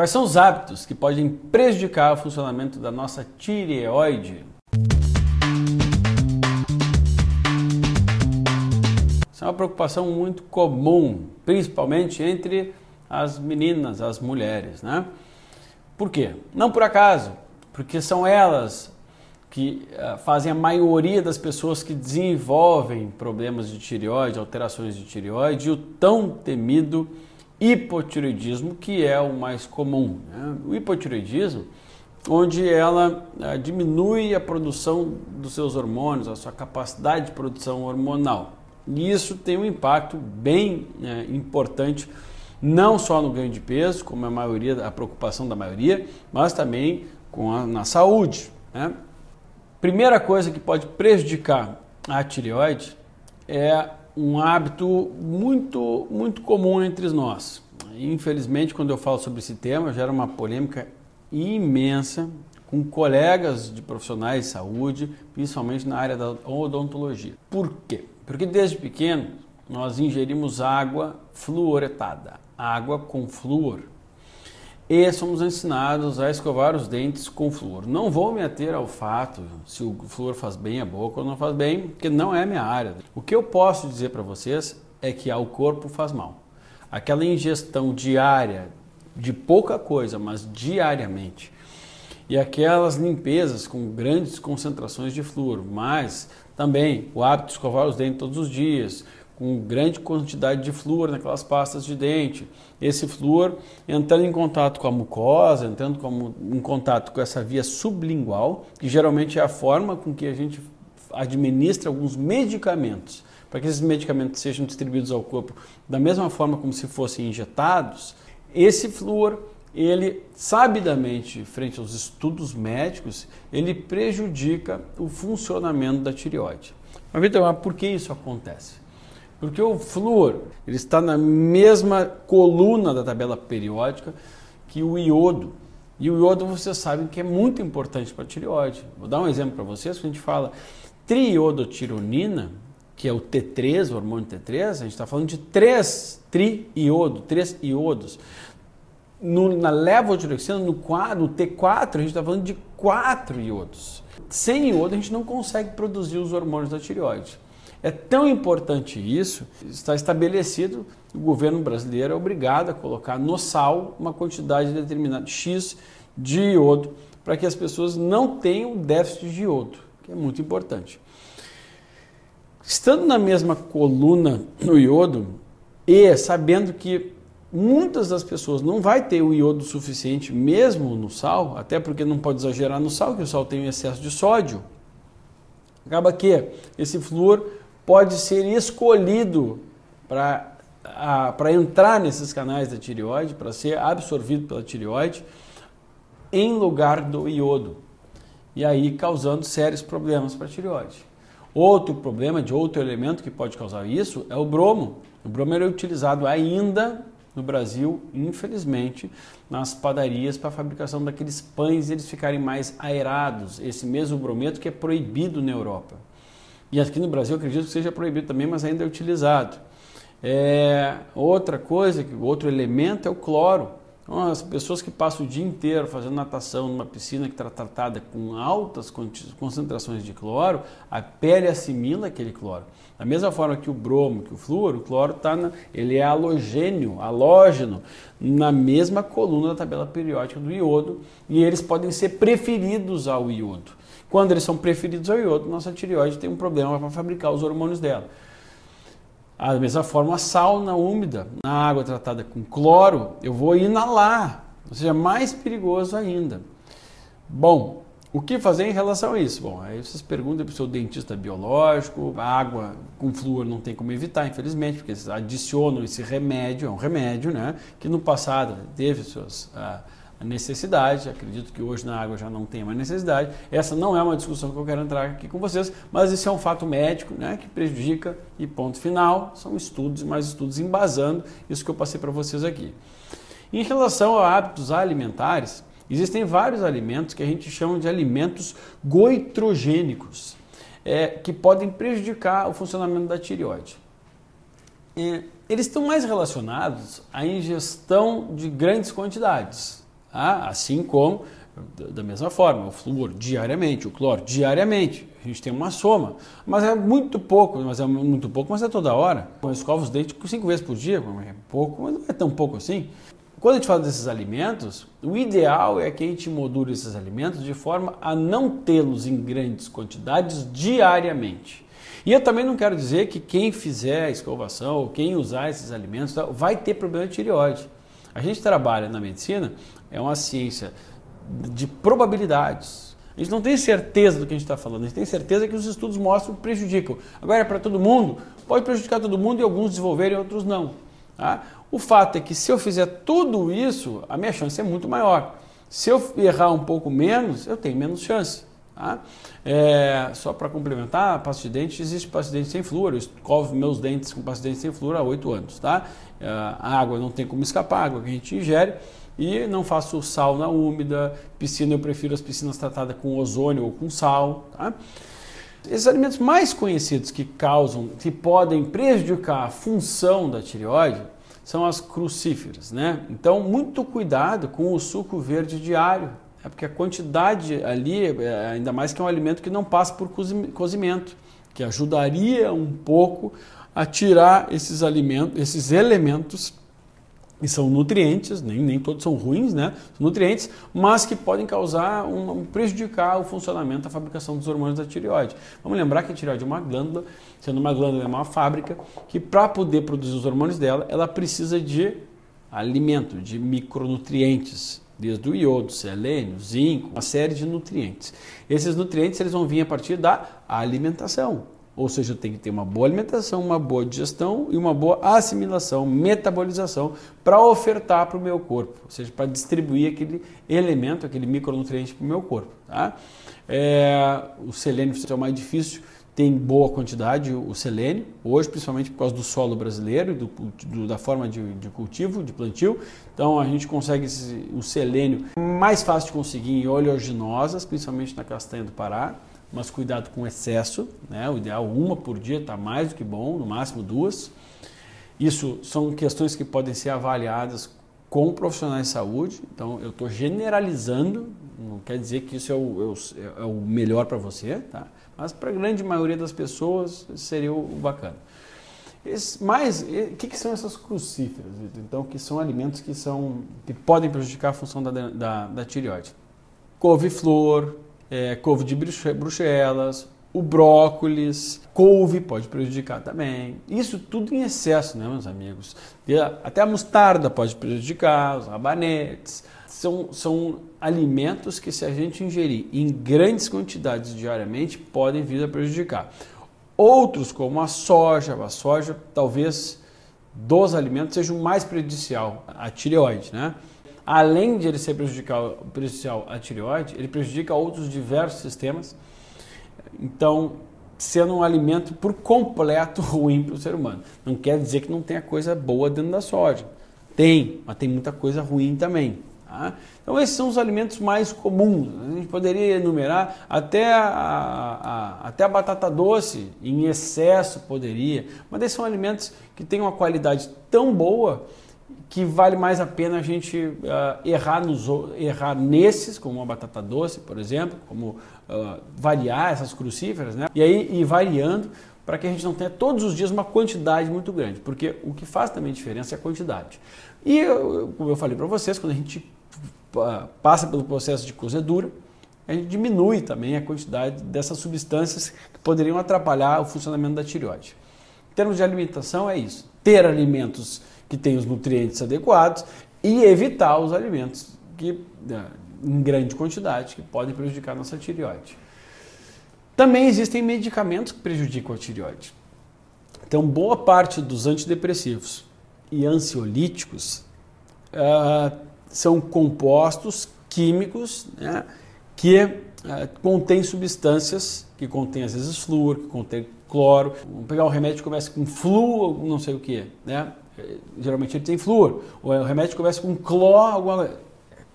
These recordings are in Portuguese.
Quais são os hábitos que podem prejudicar o funcionamento da nossa tireoide? Isso é uma preocupação muito comum, principalmente entre as meninas, as mulheres, né? Por quê? Não por acaso, porque são elas que uh, fazem a maioria das pessoas que desenvolvem problemas de tireoide, alterações de tireoide e o tão temido hipotireoidismo, que é o mais comum. Né? O hipotireoidismo, onde ela uh, diminui a produção dos seus hormônios, a sua capacidade de produção hormonal. E isso tem um impacto bem uh, importante não só no ganho de peso, como a maioria, a preocupação da maioria, mas também com a, na saúde. Né? Primeira coisa que pode prejudicar a tireoide é um hábito muito, muito comum entre nós. Infelizmente, quando eu falo sobre esse tema, gera uma polêmica imensa com colegas de profissionais de saúde, principalmente na área da odontologia. Por quê? Porque desde pequeno nós ingerimos água fluoretada, água com flúor e somos ensinados a escovar os dentes com flúor. Não vou me ater ao fato se o flúor faz bem a boca ou não faz bem, porque não é minha área. O que eu posso dizer para vocês é que ao corpo faz mal. Aquela ingestão diária de pouca coisa, mas diariamente, e aquelas limpezas com grandes concentrações de flúor, mas também o hábito de escovar os dentes todos os dias, com grande quantidade de flúor naquelas pastas de dente. Esse flúor entrando em contato com a mucosa, entrando em contato com essa via sublingual, que geralmente é a forma com que a gente administra alguns medicamentos, para que esses medicamentos sejam distribuídos ao corpo da mesma forma como se fossem injetados. Esse flúor ele sabidamente, frente aos estudos médicos, ele prejudica o funcionamento da tireoide. Mas, Vitor, por que isso acontece? Porque o flúor ele está na mesma coluna da tabela periódica que o iodo. E o iodo vocês sabem que é muito importante para a tireoide. Vou dar um exemplo para vocês, quando a gente fala triiodotironina, que é o T3, o hormônio T3, a gente está falando de três triiodo, três iodos. No, na levotiroxina, no, no T4, a gente está falando de quatro iodos. Sem iodo, a gente não consegue produzir os hormônios da tireoide. É tão importante isso, está estabelecido, o governo brasileiro é obrigado a colocar no sal uma quantidade determinada X de iodo para que as pessoas não tenham déficit de iodo, que é muito importante. Estando na mesma coluna no iodo e sabendo que muitas das pessoas não vai ter o iodo suficiente mesmo no sal, até porque não pode exagerar no sal, que o sal tem um excesso de sódio. Acaba que esse flúor pode ser escolhido para entrar nesses canais da tireoide, para ser absorvido pela tireoide, em lugar do iodo. E aí causando sérios problemas para a tireoide. Outro problema de outro elemento que pode causar isso é o bromo. O bromo é utilizado ainda no Brasil, infelizmente, nas padarias para a fabricação daqueles pães eles ficarem mais aerados. Esse mesmo brometo que é proibido na Europa. E aqui no Brasil acredito que seja proibido também, mas ainda é utilizado. É, outra coisa, outro elemento é o cloro. Então, as pessoas que passam o dia inteiro fazendo natação numa piscina que está tratada com altas concentrações de cloro, a pele assimila aquele cloro. Da mesma forma que o bromo, que o flúor, o cloro tá na, ele é halogênio, halógeno, na mesma coluna da tabela periódica do iodo, e eles podem ser preferidos ao iodo. Quando eles são preferidos ao iodo, nossa tireoide tem um problema para fabricar os hormônios dela. Da mesma forma, a sauna úmida, na água tratada com cloro, eu vou inalar, ou seja, mais perigoso ainda. Bom, o que fazer em relação a isso? Bom, aí vocês perguntam para o seu dentista biológico, a água com flúor não tem como evitar, infelizmente, porque eles adicionam esse remédio, é um remédio, né, que no passado teve suas... Ah, necessidade, acredito que hoje na água já não tem mais necessidade. Essa não é uma discussão que eu quero entrar aqui com vocês, mas isso é um fato médico né, que prejudica e ponto final. São estudos, mais estudos embasando isso que eu passei para vocês aqui. Em relação a hábitos alimentares, existem vários alimentos que a gente chama de alimentos goitrogênicos, é, que podem prejudicar o funcionamento da tireoide. É, eles estão mais relacionados à ingestão de grandes quantidades Tá? Assim como, da mesma forma, o flúor diariamente, o cloro diariamente. A gente tem uma soma. Mas é muito pouco, mas é muito pouco, mas é toda hora. Eu escovo os dentes cinco vezes por dia, é pouco, mas não é tão pouco assim. Quando a gente fala desses alimentos, o ideal é que a gente module esses alimentos de forma a não tê-los em grandes quantidades diariamente. E eu também não quero dizer que quem fizer a escovação ou quem usar esses alimentos vai ter problema de tireoide. A gente trabalha na medicina, é uma ciência de probabilidades. A gente não tem certeza do que a gente está falando, a gente tem certeza que os estudos mostram que prejudicam. Agora é para todo mundo, pode prejudicar todo mundo e alguns desenvolverem e outros não. Tá? O fato é que se eu fizer tudo isso, a minha chance é muito maior. Se eu errar um pouco menos, eu tenho menos chance. Tá? É, só para complementar, pasta de dente, existe pasta de dente sem flúor. Eu escovo meus dentes com pasta de dente sem flúor há 8 anos. Tá? É, a água não tem como escapar, a água que a gente ingere. E não faço sal na úmida, piscina eu prefiro as piscinas tratadas com ozônio ou com sal. Tá? Esses alimentos mais conhecidos que causam, que podem prejudicar a função da tireoide, são as crucíferas, né? Então, muito cuidado com o suco verde diário, é porque a quantidade ali, é, ainda mais que é um alimento que não passa por cozimento, que ajudaria um pouco a tirar esses alimentos, esses elementos que são nutrientes, nem, nem todos são ruins, né? São nutrientes, mas que podem causar um, prejudicar o funcionamento da fabricação dos hormônios da tireoide. Vamos lembrar que a tireoide é uma glândula, sendo uma glândula é uma fábrica que para poder produzir os hormônios dela, ela precisa de alimento, de micronutrientes, desde o iodo, selênio, zinco, uma série de nutrientes. Esses nutrientes eles vão vir a partir da alimentação. Ou seja, tenho que ter uma boa alimentação, uma boa digestão e uma boa assimilação, metabolização para ofertar para o meu corpo, ou seja, para distribuir aquele elemento, aquele micronutriente para o meu corpo. Tá? É, o selênio é o mais difícil, tem boa quantidade o selênio, hoje principalmente por causa do solo brasileiro, do, do, da forma de, de, cultivo, de plantio. Então a gente consegue esse, o selênio mais fácil de conseguir em oleaginosas, principalmente na castanha do Pará mas cuidado com excesso, né? O ideal uma por dia está mais do que bom, no máximo duas. Isso são questões que podem ser avaliadas com profissionais de saúde. Então eu estou generalizando, não quer dizer que isso é o, é o é melhor para você, tá? Mas para a grande maioria das pessoas seria o bacana. Esse, mas o que, que, são essas crucíferas? Então, que são alimentos que, são, que podem prejudicar a função da, da, da tireoide. Couve-flor, é, couve de bruxelas, o brócolis, couve pode prejudicar também. Isso tudo em excesso, né, meus amigos? Até a mostarda pode prejudicar, os rabanetes. São, são alimentos que, se a gente ingerir em grandes quantidades diariamente, podem vir a prejudicar. Outros, como a soja, a soja talvez dos alimentos seja o mais prejudicial, a tireoide, né? além de ele ser prejudicial, prejudicial à tireoide, ele prejudica outros diversos sistemas. Então, sendo um alimento por completo ruim para o ser humano. Não quer dizer que não tenha coisa boa dentro da soja. Tem, mas tem muita coisa ruim também. Tá? Então, esses são os alimentos mais comuns. A gente poderia enumerar até a, a, até a batata doce, em excesso poderia, mas esses são alimentos que têm uma qualidade tão boa que vale mais a pena a gente uh, errar, nos, errar nesses, como a batata doce, por exemplo, como uh, variar essas crucíferas, né? E aí ir variando para que a gente não tenha todos os dias uma quantidade muito grande, porque o que faz também diferença é a quantidade. E como eu falei para vocês, quando a gente passa pelo processo de cozedura, a gente diminui também a quantidade dessas substâncias que poderiam atrapalhar o funcionamento da tireoide. Em termos de alimentação, é isso. Ter alimentos que tem os nutrientes adequados e evitar os alimentos que, né, em grande quantidade que podem prejudicar a nossa tireoide. Também existem medicamentos que prejudicam a tireoide. Então, boa parte dos antidepressivos e ansiolíticos uh, são compostos químicos né, que uh, contêm substâncias que contêm às vezes flúor, que contêm cloro. Vamos pegar um remédio que começa com flu, não sei o que, né? geralmente ele tem flúor. O remédio começa com cloro, alguma,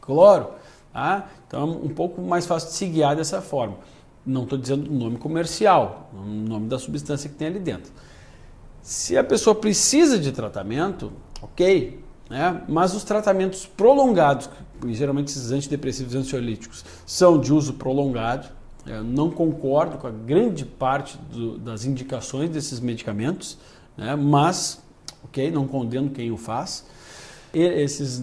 cloro. Tá? Então é um pouco mais fácil de se guiar dessa forma. Não estou dizendo o nome comercial, o nome da substância que tem ali dentro. Se a pessoa precisa de tratamento, ok, né? mas os tratamentos prolongados, geralmente esses antidepressivos ansiolíticos, são de uso prolongado. Eu não concordo com a grande parte do, das indicações desses medicamentos, né? mas, ok, não condeno quem o faz. E esses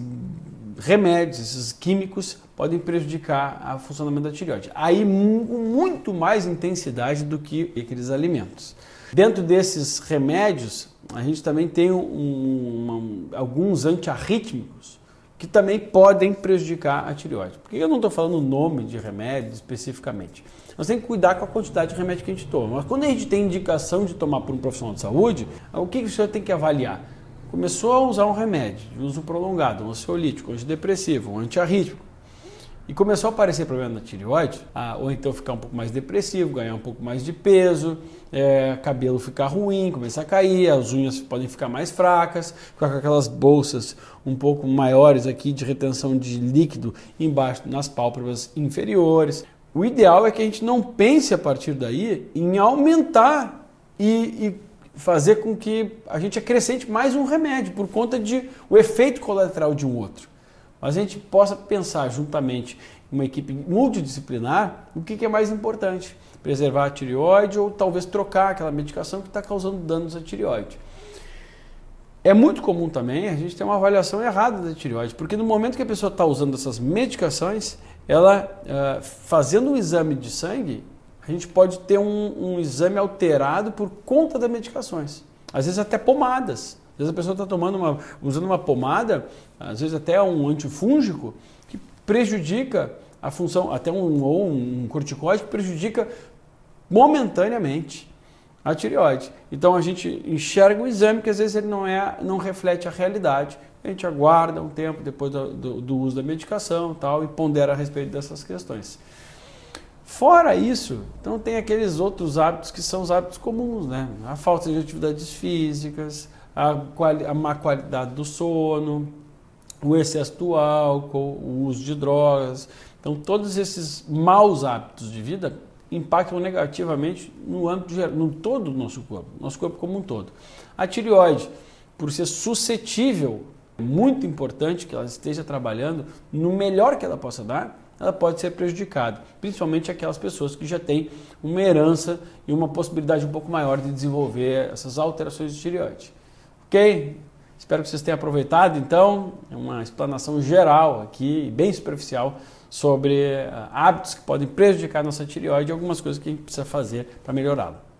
remédios, esses químicos podem prejudicar o funcionamento da tireoide. Aí com muito mais intensidade do que aqueles alimentos. Dentro desses remédios, a gente também tem um, alguns antiarrítmicos que também podem prejudicar a tireoide. Por que eu não estou falando o nome de remédio especificamente? Nós temos que cuidar com a quantidade de remédio que a gente toma. Mas quando a gente tem indicação de tomar por um profissional de saúde, o que o senhor tem que avaliar? Começou a usar um remédio de uso prolongado, um ansiolítico, um antidepressivo, um antiarrítmico, e começou a aparecer problema na tireoide, ou então ficar um pouco mais depressivo, ganhar um pouco mais de peso, é, cabelo ficar ruim, começar a cair, as unhas podem ficar mais fracas, ficar com aquelas bolsas um pouco maiores aqui de retenção de líquido embaixo nas pálpebras inferiores. O ideal é que a gente não pense a partir daí em aumentar e, e fazer com que a gente acrescente mais um remédio por conta de o efeito colateral de um outro mas a gente possa pensar juntamente uma equipe multidisciplinar o que, que é mais importante, preservar a tireoide ou talvez trocar aquela medicação que está causando danos à tireoide. É muito comum também a gente ter uma avaliação errada da tireoide, porque no momento que a pessoa está usando essas medicações, ela uh, fazendo um exame de sangue, a gente pode ter um, um exame alterado por conta das medicações. Às vezes até pomadas. Vezes a pessoa está tomando uma, usando uma pomada, às vezes até um antifúngico, que prejudica a função, até um, ou um corticoide que prejudica momentaneamente a tireoide. Então a gente enxerga o exame que às vezes ele não, é, não reflete a realidade. A gente aguarda um tempo depois do, do, do uso da medicação tal, e pondera a respeito dessas questões. Fora isso, então tem aqueles outros hábitos que são os hábitos comuns, né? A falta de atividades físicas, a, quali, a má qualidade do sono, o excesso do álcool, o uso de drogas. Então, todos esses maus hábitos de vida impactam negativamente no âmbito geral, no todo do nosso corpo, nosso corpo como um todo. A tireoide, por ser suscetível, é muito importante que ela esteja trabalhando no melhor que ela possa dar, ela pode ser prejudicada, principalmente aquelas pessoas que já têm uma herança e uma possibilidade um pouco maior de desenvolver essas alterações de tireoide. Ok? Espero que vocês tenham aproveitado, então, é uma explanação geral aqui, bem superficial, sobre uh, hábitos que podem prejudicar a nossa tireoide e algumas coisas que a gente precisa fazer para melhorá-la.